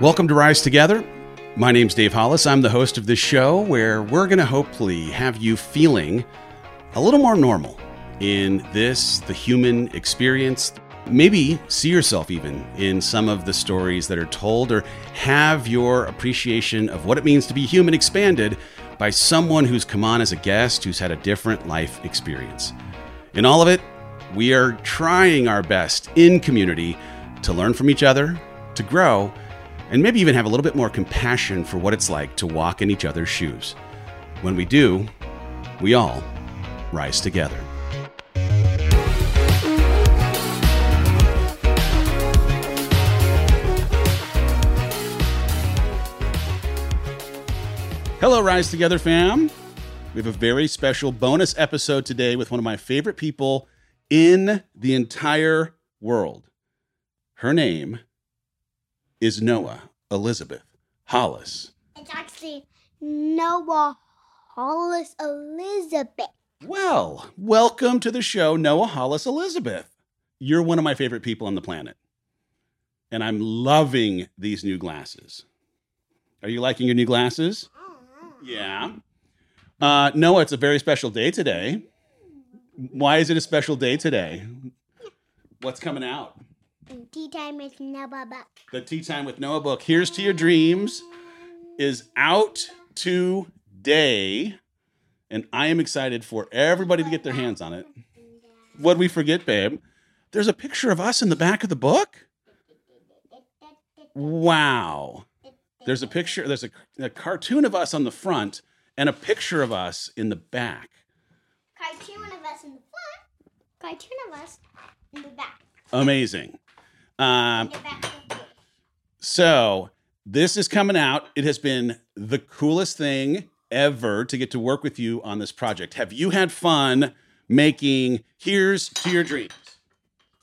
Welcome to Rise Together. My name's Dave Hollis. I'm the host of this show where we're going to hopefully have you feeling a little more normal in this, the human experience. Maybe see yourself even in some of the stories that are told, or have your appreciation of what it means to be human expanded by someone who's come on as a guest who's had a different life experience. In all of it, we are trying our best in community to learn from each other, to grow, and maybe even have a little bit more compassion for what it's like to walk in each other's shoes. When we do, we all rise together. Hello, Rise Together fam. We have a very special bonus episode today with one of my favorite people in the entire world. Her name is Noah Elizabeth Hollis. It's actually Noah Hollis Elizabeth. Well, welcome to the show, Noah Hollis Elizabeth. You're one of my favorite people on the planet. And I'm loving these new glasses. Are you liking your new glasses? Yeah. Uh, Noah, it's a very special day today. Why is it a special day today? What's coming out? Tea time with Noah Buck. The Tea Time with Noah book, Here's to Your Dreams, is out today. And I am excited for everybody to get their hands on it. What'd we forget, babe? There's a picture of us in the back of the book. Wow. There's a picture, there's a, a cartoon of us on the front and a picture of us in the back. Cartoon of us in the front. Cartoon of us in the back. Amazing. Um, In the back of the book. So this is coming out. It has been the coolest thing ever to get to work with you on this project. Have you had fun making Here's to Your Dreams?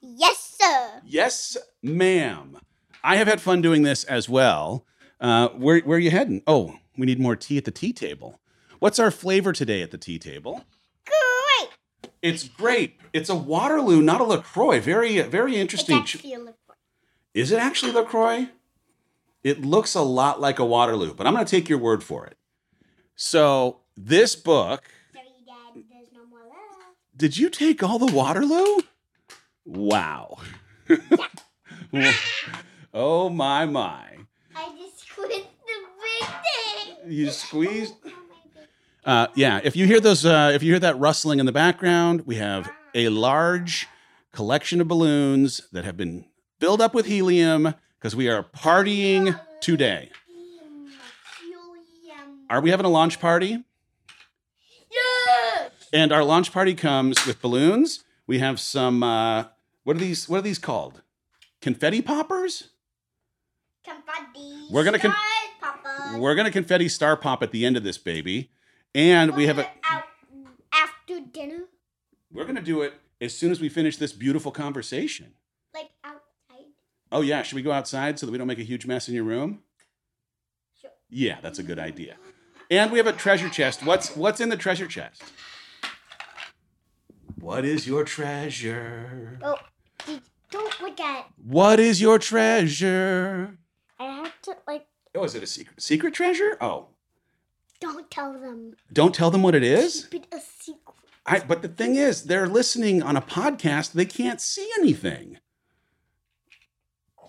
Yes, sir. Yes, ma'am. I have had fun doing this as well. Uh, where, where are you heading? Oh, we need more tea at the tea table. What's our flavor today at the tea table? Great. It's grape. It's a Waterloo, not a LaCroix. Very, very It's interesting. actually a liquid. Is it actually LaCroix? It looks a lot like a Waterloo, but I'm going to take your word for it. So, this book, Sorry, Dad. There's no more left. did you take all the Waterloo? Wow. oh, my, my. I just squeezed the big thing. You squeezed. Uh, yeah, if you hear those, uh, if you hear that rustling in the background, we have a large collection of balloons that have been filled up with helium because we are partying today. Are we having a launch party? Yes. And our launch party comes with balloons. We have some. Uh, what are these? What are these called? Confetti poppers. Confetti. We're gonna con- Papa. We're gonna confetti star pop at the end of this baby, and we have a. Out after dinner, We're gonna do it as soon as we finish this beautiful conversation. Oh yeah, should we go outside so that we don't make a huge mess in your room? Sure. Yeah, that's a good idea. And we have a treasure chest. What's what's in the treasure chest? What is your treasure? Oh, don't look at. What is your treasure? I have to like. Oh, is it a secret secret treasure? Oh, Don't tell them. don't tell them what it is. Keep it a secret. I, but the thing is, they're listening on a podcast. They can't see anything.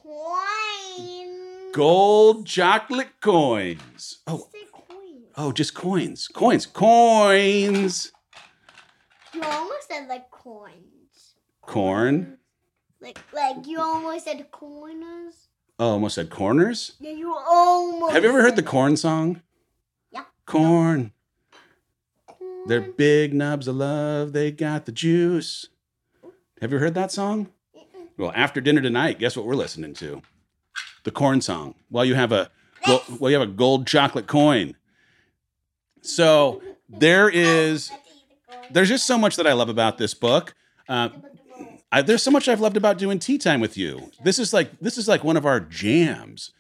Coin. Gold chocolate coins. Oh, Say coin. oh, just coins, coins, coins. You almost said like coins. Corn. Like like you almost said corners. Oh, almost said corners. Yeah, you almost. Have you ever heard the corn song? Yeah. Corn. corn. They're big knobs of love. They got the juice. Have you heard that song? Well, after dinner tonight, guess what we're listening to? the corn song while you have a go- while you have a gold chocolate coin. So there is there's just so much that I love about this book. Uh, I, there's so much I've loved about doing tea time with you. This is like this is like one of our jams.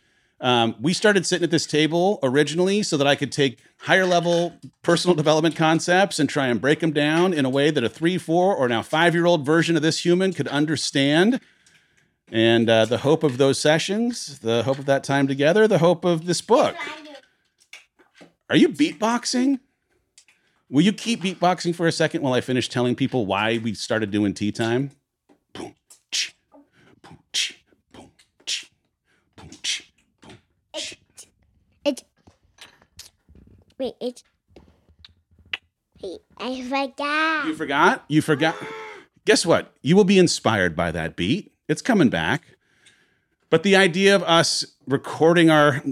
Um, we started sitting at this table originally so that I could take higher level personal development concepts and try and break them down in a way that a three, four, or now five year old version of this human could understand. And uh, the hope of those sessions, the hope of that time together, the hope of this book. Are you beatboxing? Will you keep beatboxing for a second while I finish telling people why we started doing tea time? Boom, ch, boom, ch, boom, ch, boom, ch, boom, ch. It's wait. It's wait. I forgot. You forgot? You forgot? Guess what? You will be inspired by that beat. It's coming back. But the idea of us recording our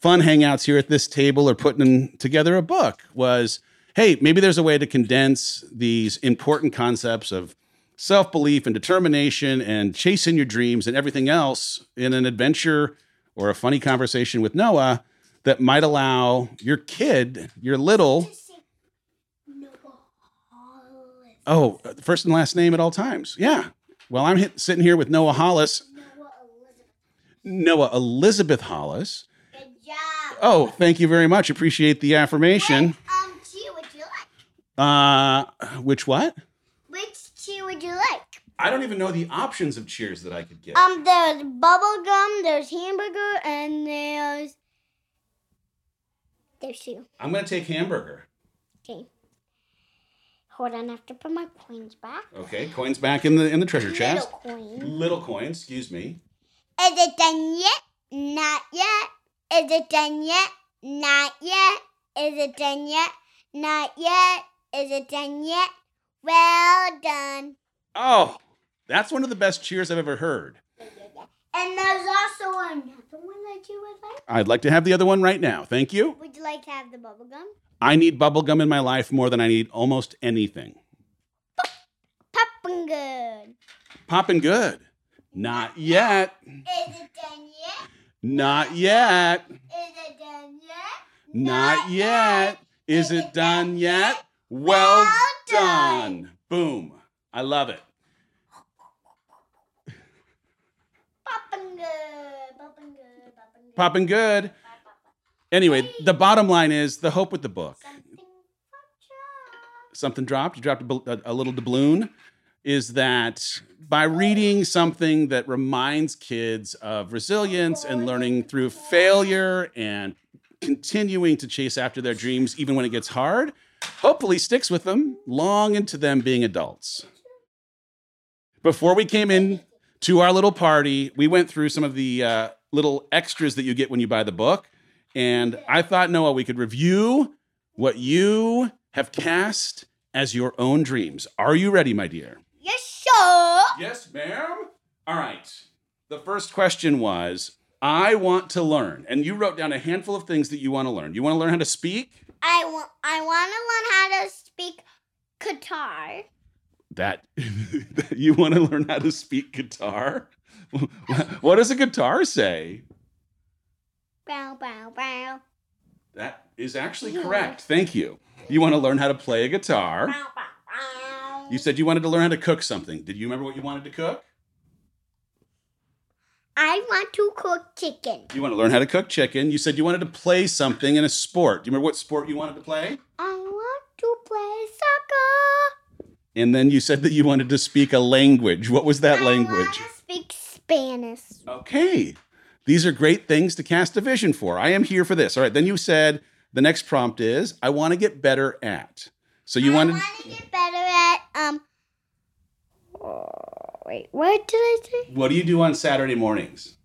fun hangouts here at this table or putting together a book was hey, maybe there's a way to condense these important concepts of self belief and determination and chasing your dreams and everything else in an adventure or a funny conversation with Noah that might allow your kid, your little, oh, first and last name at all times. Yeah. Well, I'm hit, sitting here with Noah Hollis, Noah Elizabeth Hollis. Good job. Oh, thank you very much. Appreciate the affirmation. Um, tea would you like? Uh, which what? Which tea would you like? I don't even know the options of cheers that I could get. Um, there's bubble gum, there's hamburger, and there's there's two. I'm gonna take hamburger. Okay. Hold on, I have to put my coins back. Okay, coins back in the in the treasure Little chest. coin. Little coins, excuse me. Is it done yet? Not yet. Is it done yet? Not yet. Is it done yet? Not yet. Is it done yet? Well done. Oh, that's one of the best cheers I've ever heard. And there's also another one that you would like. I'd like to have the other one right now. Thank you. Would you like to have the bubble gum? I need bubblegum in my life more than I need almost anything. Poppin' good. Popping good. Not yet. Is it done yet? Not yet. Is it done yet? Not yet. Is it done yet? Well done. Boom. I love it. Good. Poppin' good. Poppin' good. Popping good. Anyway, the bottom line is the hope with the book. Something Something dropped. You dropped a, a, a little doubloon. Is that by reading something that reminds kids of resilience and learning through failure and continuing to chase after their dreams even when it gets hard, hopefully sticks with them long into them being adults. Before we came in to our little party, we went through some of the uh, little extras that you get when you buy the book. And I thought, Noah, we could review what you have cast as your own dreams. Are you ready, my dear? Yes, sir. Yes, ma'am. All right. The first question was I want to learn. And you wrote down a handful of things that you want to learn. You want to learn how to speak? I want. I want to learn how to speak guitar. That you want to learn how to speak guitar? What does a guitar say? Bow, bow, bow. That is actually correct. Thank you. You want to learn how to play a guitar. Bow, bow, bow. You said you wanted to learn how to cook something. Did you remember what you wanted to cook? I want to cook chicken. You want to learn how to cook chicken. You said you wanted to play something in a sport. Do you remember what sport you wanted to play? I want to play soccer. And then you said that you wanted to speak a language. What was that I language? want to speak Spanish. Okay. These are great things to cast a vision for. I am here for this. All right. Then you said the next prompt is I want to get better at. So you I wanted want to get better at um. oh, wait, what did I say? What do you do on Saturday mornings?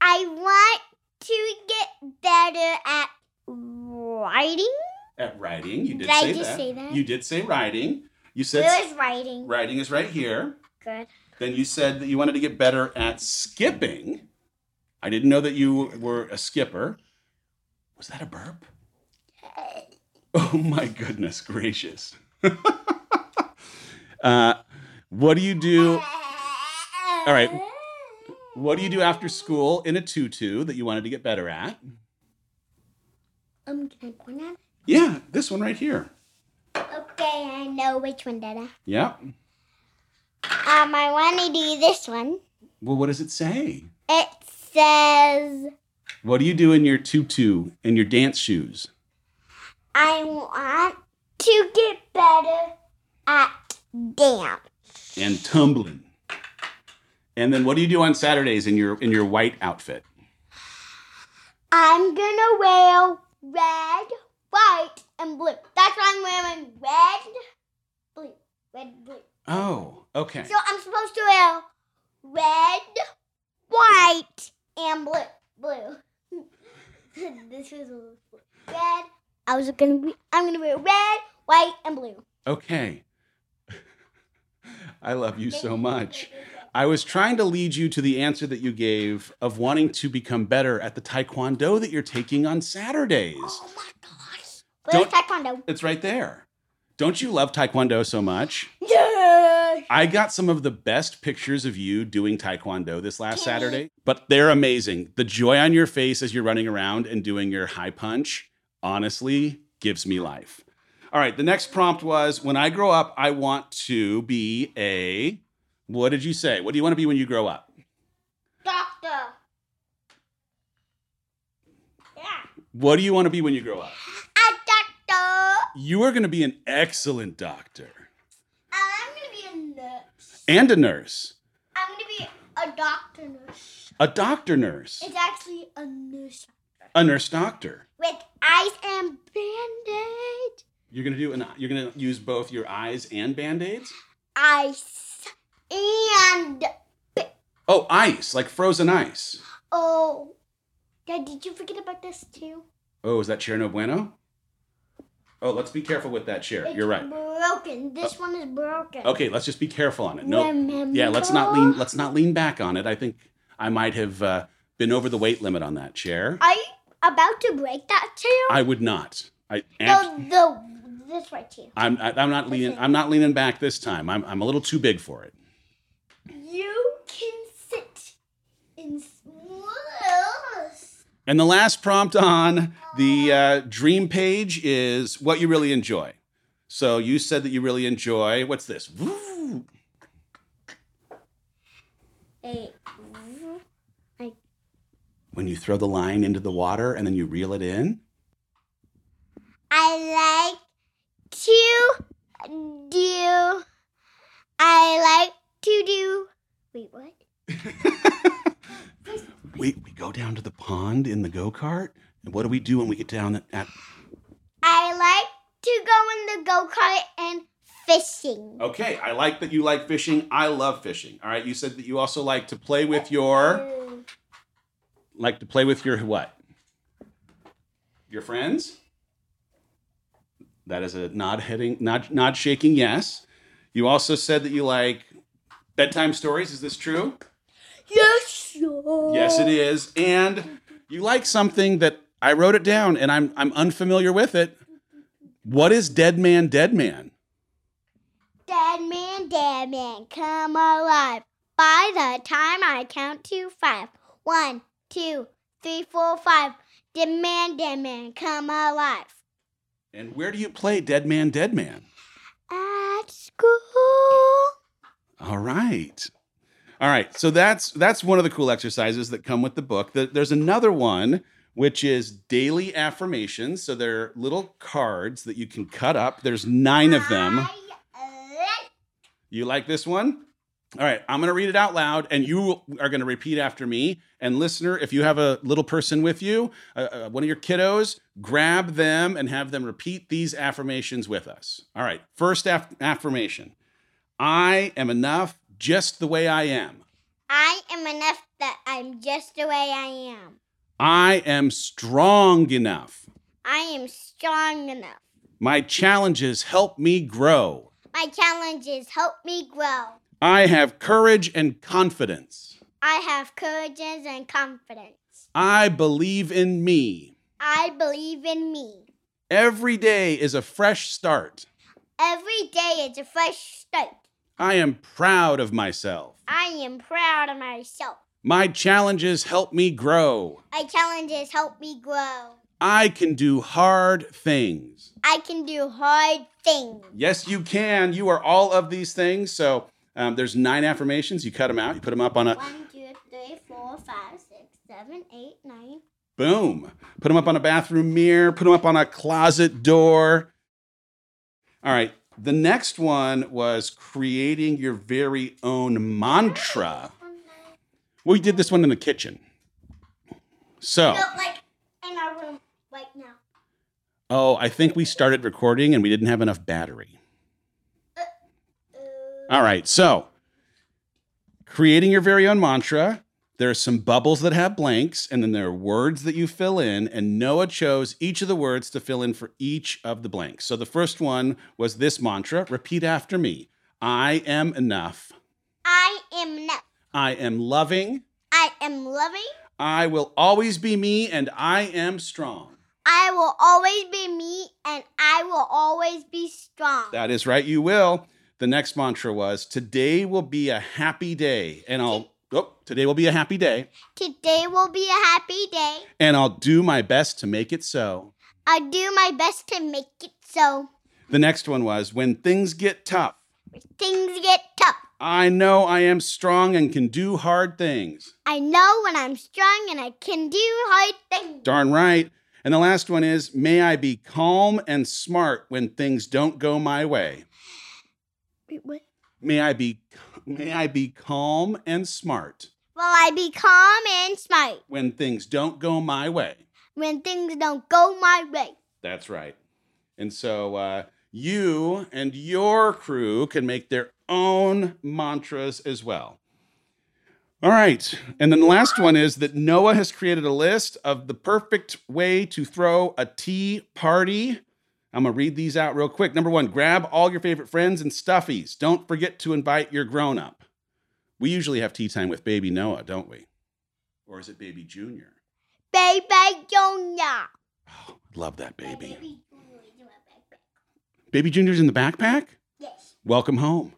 I want to get better at writing. At writing. You did Did I say just that. say that? You did say writing. You said Where is writing? writing is right here. Good. Then you said that you wanted to get better at skipping. I didn't know that you were a skipper. Was that a burp? Oh my goodness gracious. uh, what do you do? All right. What do you do after school in a tutu that you wanted to get better at? Um, can I point at it? Yeah, this one right here. Okay, I know which one, Dada. Yep. Um, I want to do this one. Well, what does it say? It says, What do you do in your tutu and your dance shoes? I want to get better at dance. And tumbling. And then what do you do on Saturdays in your in your white outfit? I'm gonna wear red, and blue. That's why I'm wearing red, blue, red, blue. Oh, okay. So I'm supposed to wear red, white, and blue. Blue. this is red. I was gonna be. I'm gonna wear red, white, and blue. Okay. I love you so much. I was trying to lead you to the answer that you gave of wanting to become better at the taekwondo that you're taking on Saturdays. Oh Where's taekwondo? It's right there. Don't you love taekwondo so much? Yes. I got some of the best pictures of you doing taekwondo this last Can Saturday, but they're amazing. The joy on your face as you're running around and doing your high punch honestly gives me life. All right, the next prompt was when I grow up, I want to be a what did you say? What do you want to be when you grow up? Doctor. Yeah. What do you want to be when you grow up? You are going to be an excellent doctor I'm gonna be a nurse. and a nurse, I'm gonna be a doctor nurse. a doctor nurse, It's actually a nurse doctor. a nurse doctor. with eyes and band-aid. You're going to do an you're going to use both your eyes and band-aids? Ice and Oh, ice, like frozen ice. oh. Dad, did you forget about this too? Oh, is that chair no bueno? Oh, let's be careful with that chair. It's You're right. Broken. This one is broken. Okay, let's just be careful on it. No, Remember? yeah, let's not lean. Let's not lean back on it. I think I might have uh, been over the weight limit on that chair. Are you about to break that chair? I would not. I, am, no, the this right here. I'm. I, I'm not leaning. I'm not leaning back this time. I'm. I'm a little too big for it. You can sit in small. And the last prompt on the uh, dream page is what you really enjoy. So you said that you really enjoy. What's this? Woo. When you throw the line into the water and then you reel it in. I like to do. I like to do. Wait, what? we, we go down to the pond in the go kart. And what do we do when we get down at, at I like to go in the go kart and fishing. Okay, I like that you like fishing. I love fishing. All right, you said that you also like to play with your like to play with your what? Your friends? That is a nod heading nod nod shaking yes. You also said that you like bedtime stories. Is this true? Yes, Yes, it is. And you like something that I wrote it down and I'm I'm unfamiliar with it. What is Dead Man Dead Man? Dead man, dead man, come alive. By the time I count to five. One, two, three, four, five. Dead man, dead man, come alive. And where do you play Dead Man Dead Man? At school. All right. All right. So that's that's one of the cool exercises that come with the book. Th- There's another one which is daily affirmations. So they're little cards that you can cut up. There's 9 of them. You like this one? All right, I'm going to read it out loud and you are going to repeat after me. And listener, if you have a little person with you, uh, uh, one of your kiddos, grab them and have them repeat these affirmations with us. All right, first aff- affirmation I am enough just the way I am. I am enough that I'm just the way I am. I am strong enough. I am strong enough. My challenges help me grow. My challenges help me grow. I have courage and confidence. I have courage and confidence. I believe in me. I believe in me. Every day is a fresh start. Every day is a fresh start. I am proud of myself. I am proud of myself. My challenges help me grow. My challenges help me grow. I can do hard things. I can do hard things. Yes, you can. You are all of these things. So um, there's nine affirmations. You cut them out. You put them up on a One, two, three, four, five, six, seven, eight, nine. boom. Put them up on a bathroom mirror. Put them up on a closet door. All right. The next one was creating your very own mantra. We did this one in the kitchen. So, No, like in our room right now. oh, I think we started recording and we didn't have enough battery. Uh, All right. So, creating your very own mantra. There are some bubbles that have blanks, and then there are words that you fill in. And Noah chose each of the words to fill in for each of the blanks. So, the first one was this mantra repeat after me I am enough. I am enough. I am loving. I am loving. I will always be me, and I am strong. I will always be me and I will always be strong. That is right, you will. The next mantra was today will be a happy day, and I'll. Oh, today will be a happy day, Today will be a happy day. and I'll do my best to make it so. I'll do my best to make it so. The next one was when things get tough. When things get tough. I know I am strong and can do hard things. I know when I'm strong and I can do hard things. Darn right. And the last one is may I be calm and smart when things don't go my way. Wait, what? May I be may I be calm and smart Will I be calm and smart when things don't go my way. when things don't go my way? That's right. And so uh, you and your crew can make their own mantras as well. All right. And then the last one is that Noah has created a list of the perfect way to throw a tea party. I'm going to read these out real quick. Number one, grab all your favorite friends and stuffies. Don't forget to invite your grown up. We usually have tea time with baby Noah, don't we? Or is it baby Junior? Baby Junior. Oh, love that baby. Baby Junior is in my backpack. Baby Junior's in the backpack? Yes. Welcome home.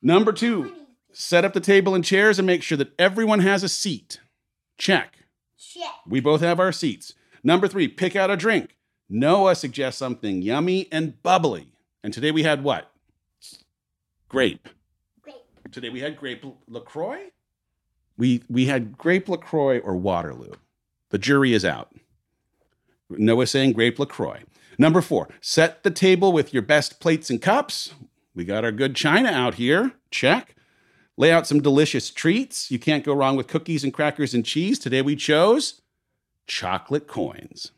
Number two, set up the table and chairs and make sure that everyone has a seat. Check. Check. We both have our seats. Number three, pick out a drink. Noah suggests something yummy and bubbly. And today we had what? Grape. Great. Today we had grape LaCroix? We, we had grape LaCroix or Waterloo. The jury is out. Noah saying grape LaCroix. Number four, set the table with your best plates and cups. We got our good china out here. Check. Lay out some delicious treats. You can't go wrong with cookies and crackers and cheese. Today we chose chocolate coins.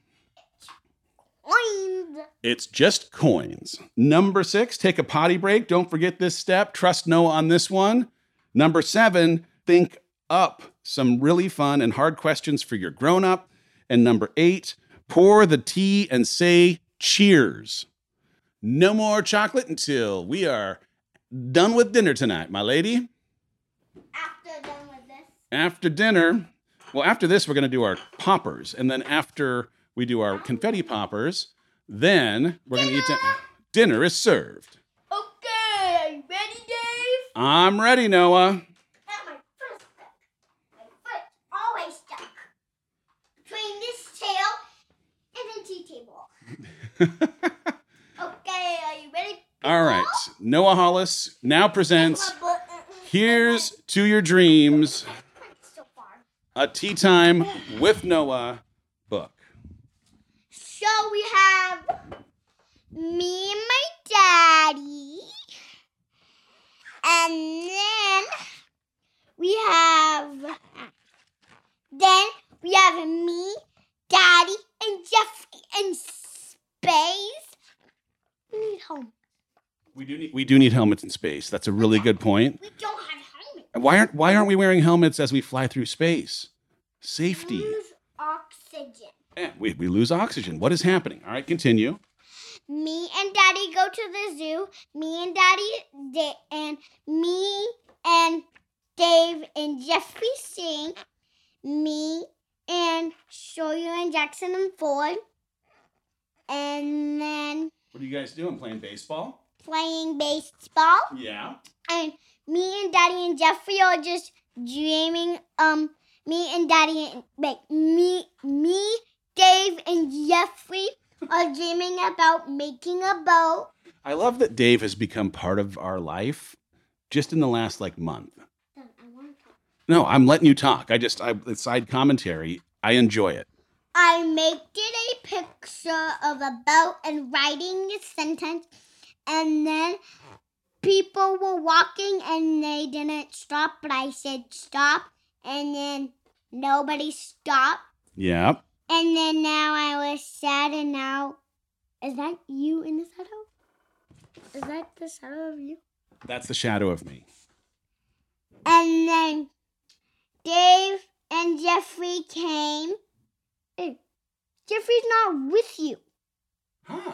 Oins. It's just coins. Number six, take a potty break. Don't forget this step. Trust Noah on this one. Number seven, think up some really fun and hard questions for your grown up. And number eight, pour the tea and say cheers. No more chocolate until we are done with dinner tonight, my lady. After done with this. After dinner, well, after this, we're going to do our poppers. And then after we do our confetti poppers, then we're going to eat din- dinner is served. Okay, are you ready, Dave? I'm ready, Noah. My foot stuck. My foot always stuck. Between this tail and the tea table. Okay, are you ready? All right. Noah Hollis now presents Here's to Your Dreams, a tea time with Noah. So we have me and my daddy. And then we have then we have me, daddy, and Jeffrey in space. We need home. We do need we do need helmets in space. That's a really good point. We don't have helmets. Why aren't why aren't we wearing helmets as we fly through space? Safety. Lose oxygen. We, we lose oxygen. What is happening? All right, continue. Me and Daddy go to the zoo. Me and Daddy da- and me and Dave and Jeffrey sing. Me and Sawyer and Jackson and Ford. And then What are you guys doing? Playing baseball? playing baseball. Yeah. And me and Daddy and Jeffrey are just dreaming. Um, me and Daddy, and wait, me, me, Dave, and Jeffrey are dreaming about making a boat. I love that Dave has become part of our life just in the last like month. No, I'm letting you talk. I just, I, it's side commentary. I enjoy it. I made it a picture of a boat and writing a sentence, and then people were walking and they didn't stop, but I said stop, and then nobody stopped. Yeah. And then now I was sad, and now is that you in the shadow? Is that the shadow of you? That's the shadow of me. And then Dave and Jeffrey came. Hey, Jeffrey's not with you. Huh.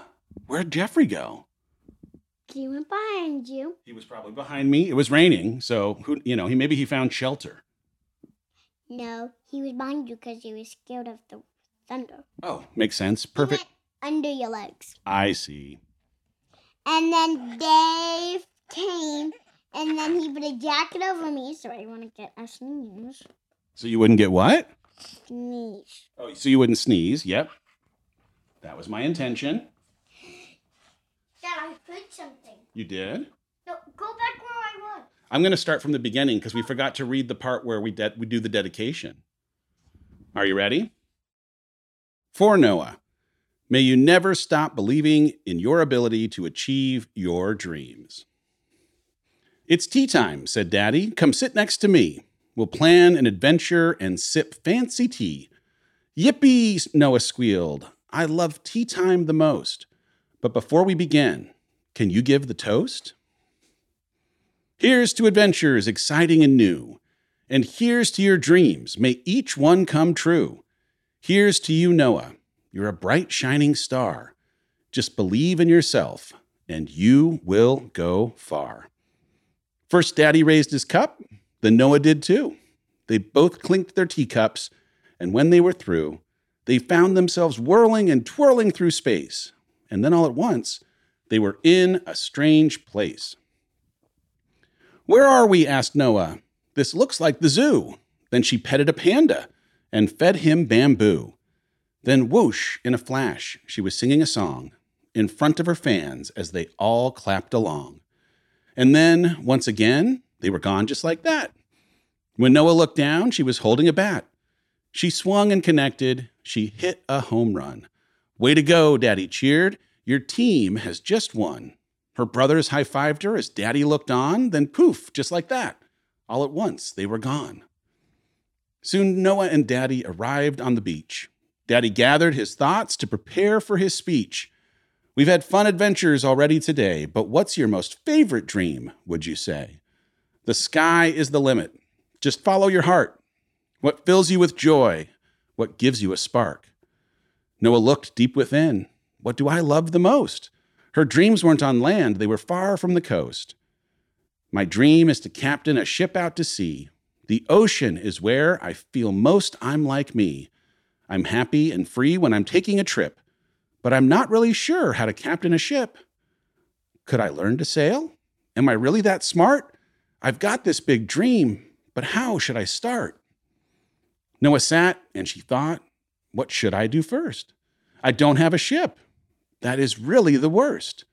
Where'd Jeffrey go? He went behind you. He was probably behind me. It was raining, so who, you know, he maybe he found shelter. No, he was behind you because he was scared of the thunder. Oh, makes sense. Perfect. Under your legs. I see. And then Dave came, and then he put a jacket over me so I want to get a sneeze. So you wouldn't get what? Sneeze. Oh, so you wouldn't sneeze. Yep. That was my intention. Dad, I heard something. You did? No, go back where I was. I'm going to start from the beginning because we forgot to read the part where we, de- we do the dedication. Are you ready? For Noah, may you never stop believing in your ability to achieve your dreams. It's tea time, said Daddy. Come sit next to me. We'll plan an adventure and sip fancy tea. Yippee, Noah squealed. I love tea time the most. But before we begin, can you give the toast? Here's to adventures exciting and new. And here's to your dreams. May each one come true. Here's to you, Noah. You're a bright, shining star. Just believe in yourself, and you will go far. First, Daddy raised his cup, then Noah did too. They both clinked their teacups, and when they were through, they found themselves whirling and twirling through space. And then all at once, they were in a strange place. Where are we? asked Noah. This looks like the zoo. Then she petted a panda and fed him bamboo. Then, whoosh, in a flash, she was singing a song in front of her fans as they all clapped along. And then, once again, they were gone just like that. When Noah looked down, she was holding a bat. She swung and connected. She hit a home run. Way to go, Daddy cheered. Your team has just won. Her brothers high fived her as Daddy looked on, then poof, just like that. All at once, they were gone. Soon Noah and Daddy arrived on the beach. Daddy gathered his thoughts to prepare for his speech. We've had fun adventures already today, but what's your most favorite dream, would you say? The sky is the limit. Just follow your heart. What fills you with joy? What gives you a spark? Noah looked deep within. What do I love the most? Her dreams weren't on land, they were far from the coast. My dream is to captain a ship out to sea. The ocean is where I feel most I'm like me. I'm happy and free when I'm taking a trip, but I'm not really sure how to captain a ship. Could I learn to sail? Am I really that smart? I've got this big dream, but how should I start? Noah sat and she thought, what should I do first? I don't have a ship. That is really the worst.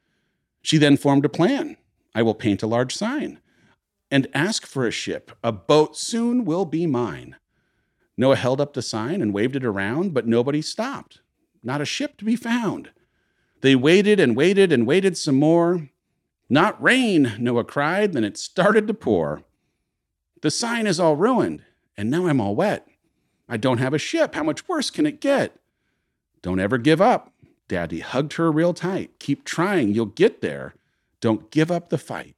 She then formed a plan. I will paint a large sign and ask for a ship. A boat soon will be mine. Noah held up the sign and waved it around, but nobody stopped. Not a ship to be found. They waited and waited and waited some more. Not rain, Noah cried, then it started to pour. The sign is all ruined, and now I'm all wet. I don't have a ship. How much worse can it get? Don't ever give up. Daddy hugged her real tight. Keep trying, you'll get there. Don't give up the fight.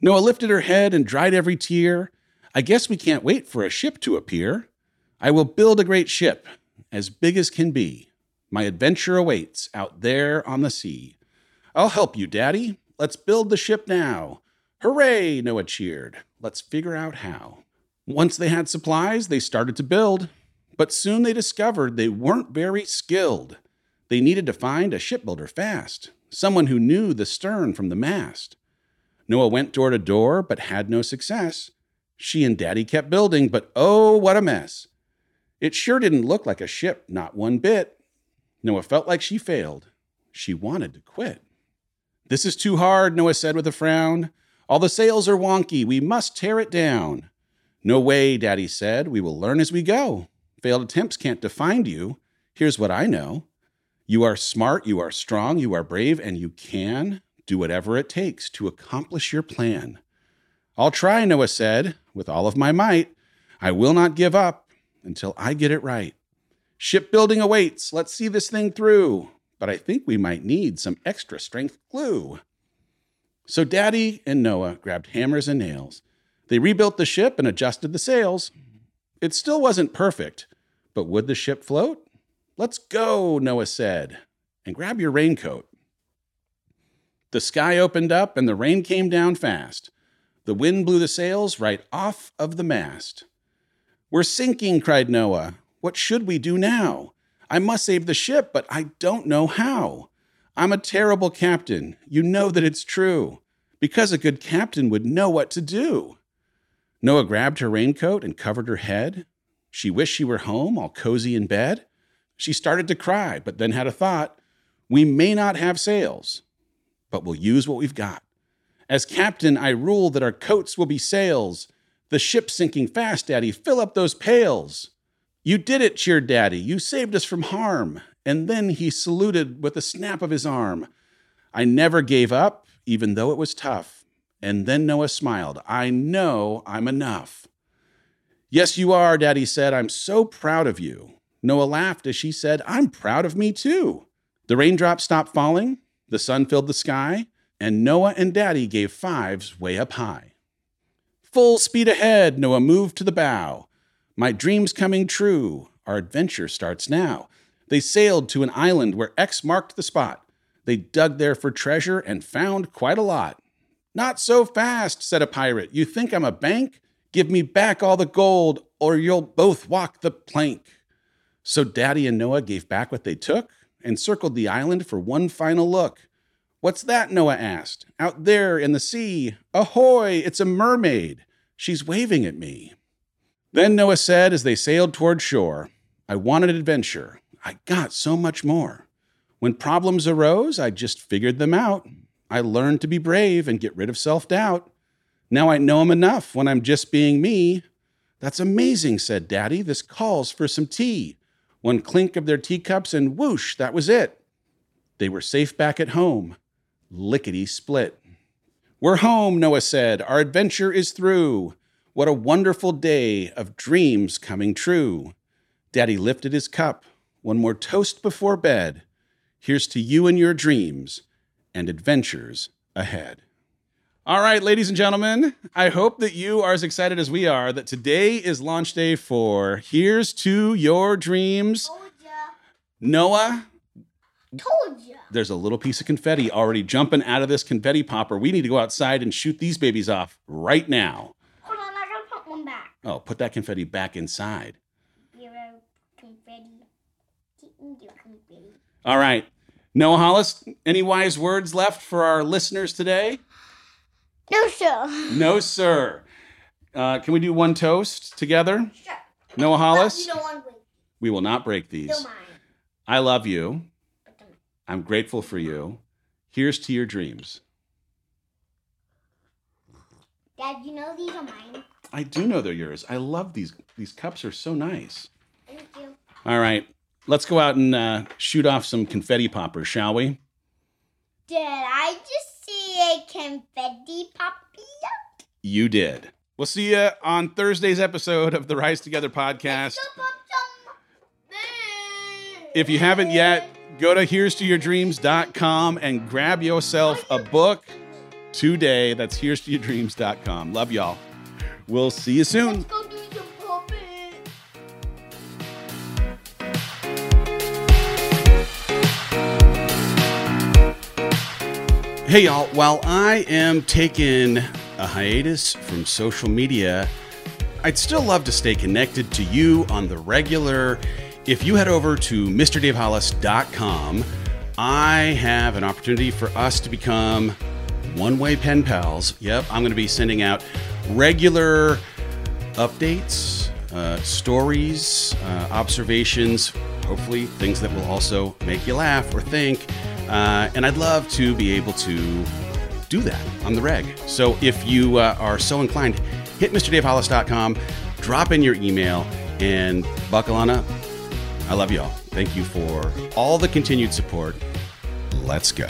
Noah lifted her head and dried every tear. I guess we can't wait for a ship to appear. I will build a great ship, as big as can be. My adventure awaits out there on the sea. I'll help you, Daddy. Let's build the ship now. Hooray, Noah cheered. Let's figure out how. Once they had supplies, they started to build, but soon they discovered they weren't very skilled. They needed to find a shipbuilder fast, someone who knew the stern from the mast. Noah went door to door, but had no success. She and Daddy kept building, but oh, what a mess. It sure didn't look like a ship, not one bit. Noah felt like she failed. She wanted to quit. This is too hard, Noah said with a frown. All the sails are wonky. We must tear it down. No way, Daddy said. We will learn as we go. Failed attempts can't define you. Here's what I know you are smart, you are strong, you are brave, and you can do whatever it takes to accomplish your plan. I'll try, Noah said, with all of my might. I will not give up until I get it right. Shipbuilding awaits. Let's see this thing through. But I think we might need some extra strength glue. So Daddy and Noah grabbed hammers and nails. They rebuilt the ship and adjusted the sails. It still wasn't perfect, but would the ship float? Let's go, Noah said, and grab your raincoat. The sky opened up and the rain came down fast. The wind blew the sails right off of the mast. We're sinking, cried Noah. What should we do now? I must save the ship, but I don't know how. I'm a terrible captain. You know that it's true. Because a good captain would know what to do. Noah grabbed her raincoat and covered her head. She wished she were home, all cozy in bed. She started to cry, but then had a thought We may not have sails, but we'll use what we've got. As captain, I rule that our coats will be sails. The ship's sinking fast, Daddy. Fill up those pails. You did it, cheered Daddy. You saved us from harm. And then he saluted with a snap of his arm. I never gave up, even though it was tough. And then Noah smiled. I know I'm enough. Yes, you are, Daddy said. I'm so proud of you. Noah laughed as she said, I'm proud of me too. The raindrops stopped falling, the sun filled the sky, and Noah and Daddy gave fives way up high. Full speed ahead, Noah moved to the bow. My dream's coming true. Our adventure starts now. They sailed to an island where X marked the spot. They dug there for treasure and found quite a lot. Not so fast, said a pirate. You think I'm a bank? Give me back all the gold, or you'll both walk the plank. So Daddy and Noah gave back what they took and circled the island for one final look. What's that? Noah asked. Out there in the sea. Ahoy, it's a mermaid. She's waving at me. Then Noah said as they sailed toward shore, I wanted adventure. I got so much more. When problems arose, I just figured them out. I learned to be brave and get rid of self doubt. Now I know I'm enough when I'm just being me. That's amazing, said Daddy. This calls for some tea. One clink of their teacups, and whoosh, that was it. They were safe back at home lickety split. We're home, Noah said. Our adventure is through. What a wonderful day of dreams coming true. Daddy lifted his cup. One more toast before bed. Here's to you and your dreams and adventures ahead. All right, ladies and gentlemen, I hope that you are as excited as we are that today is launch day for Here's to Your Dreams. Told ya. Noah, Told ya. there's a little piece of confetti already jumping out of this confetti popper. We need to go outside and shoot these babies off right now. Hold on, I gotta put one back. Oh, put that confetti back inside. Confetti. All right. Noah Hollis, any wise words left for our listeners today? No, sir. No, sir. Uh, can we do one toast together? Sure. Noah Hollis? You don't want to wait. We will not break these. Mind. I love you. I'm grateful for you. Here's to your dreams. Dad, you know these are mine. I do know they're yours. I love these. These cups are so nice. Thank you. All right. Let's go out and uh, shoot off some confetti poppers, shall we? Did I just see a confetti poppy? You did. We'll see you on Thursday's episode of the Rise Together podcast. If you haven't yet, go to here's to your dreams.com and grab yourself a book today. That's here's to your dreams.com. Love y'all. We'll see you soon. Hey, y'all. While I am taking a hiatus from social media, I'd still love to stay connected to you on the regular. If you head over to MrDaveHollis.com, I have an opportunity for us to become one way pen pals. Yep, I'm going to be sending out regular updates, uh, stories, uh, observations, hopefully things that will also make you laugh or think. Uh, and I'd love to be able to do that on the reg. So if you uh, are so inclined, hit MrDaveHollis.com, drop in your email, and buckle on up. I love you all. Thank you for all the continued support. Let's go.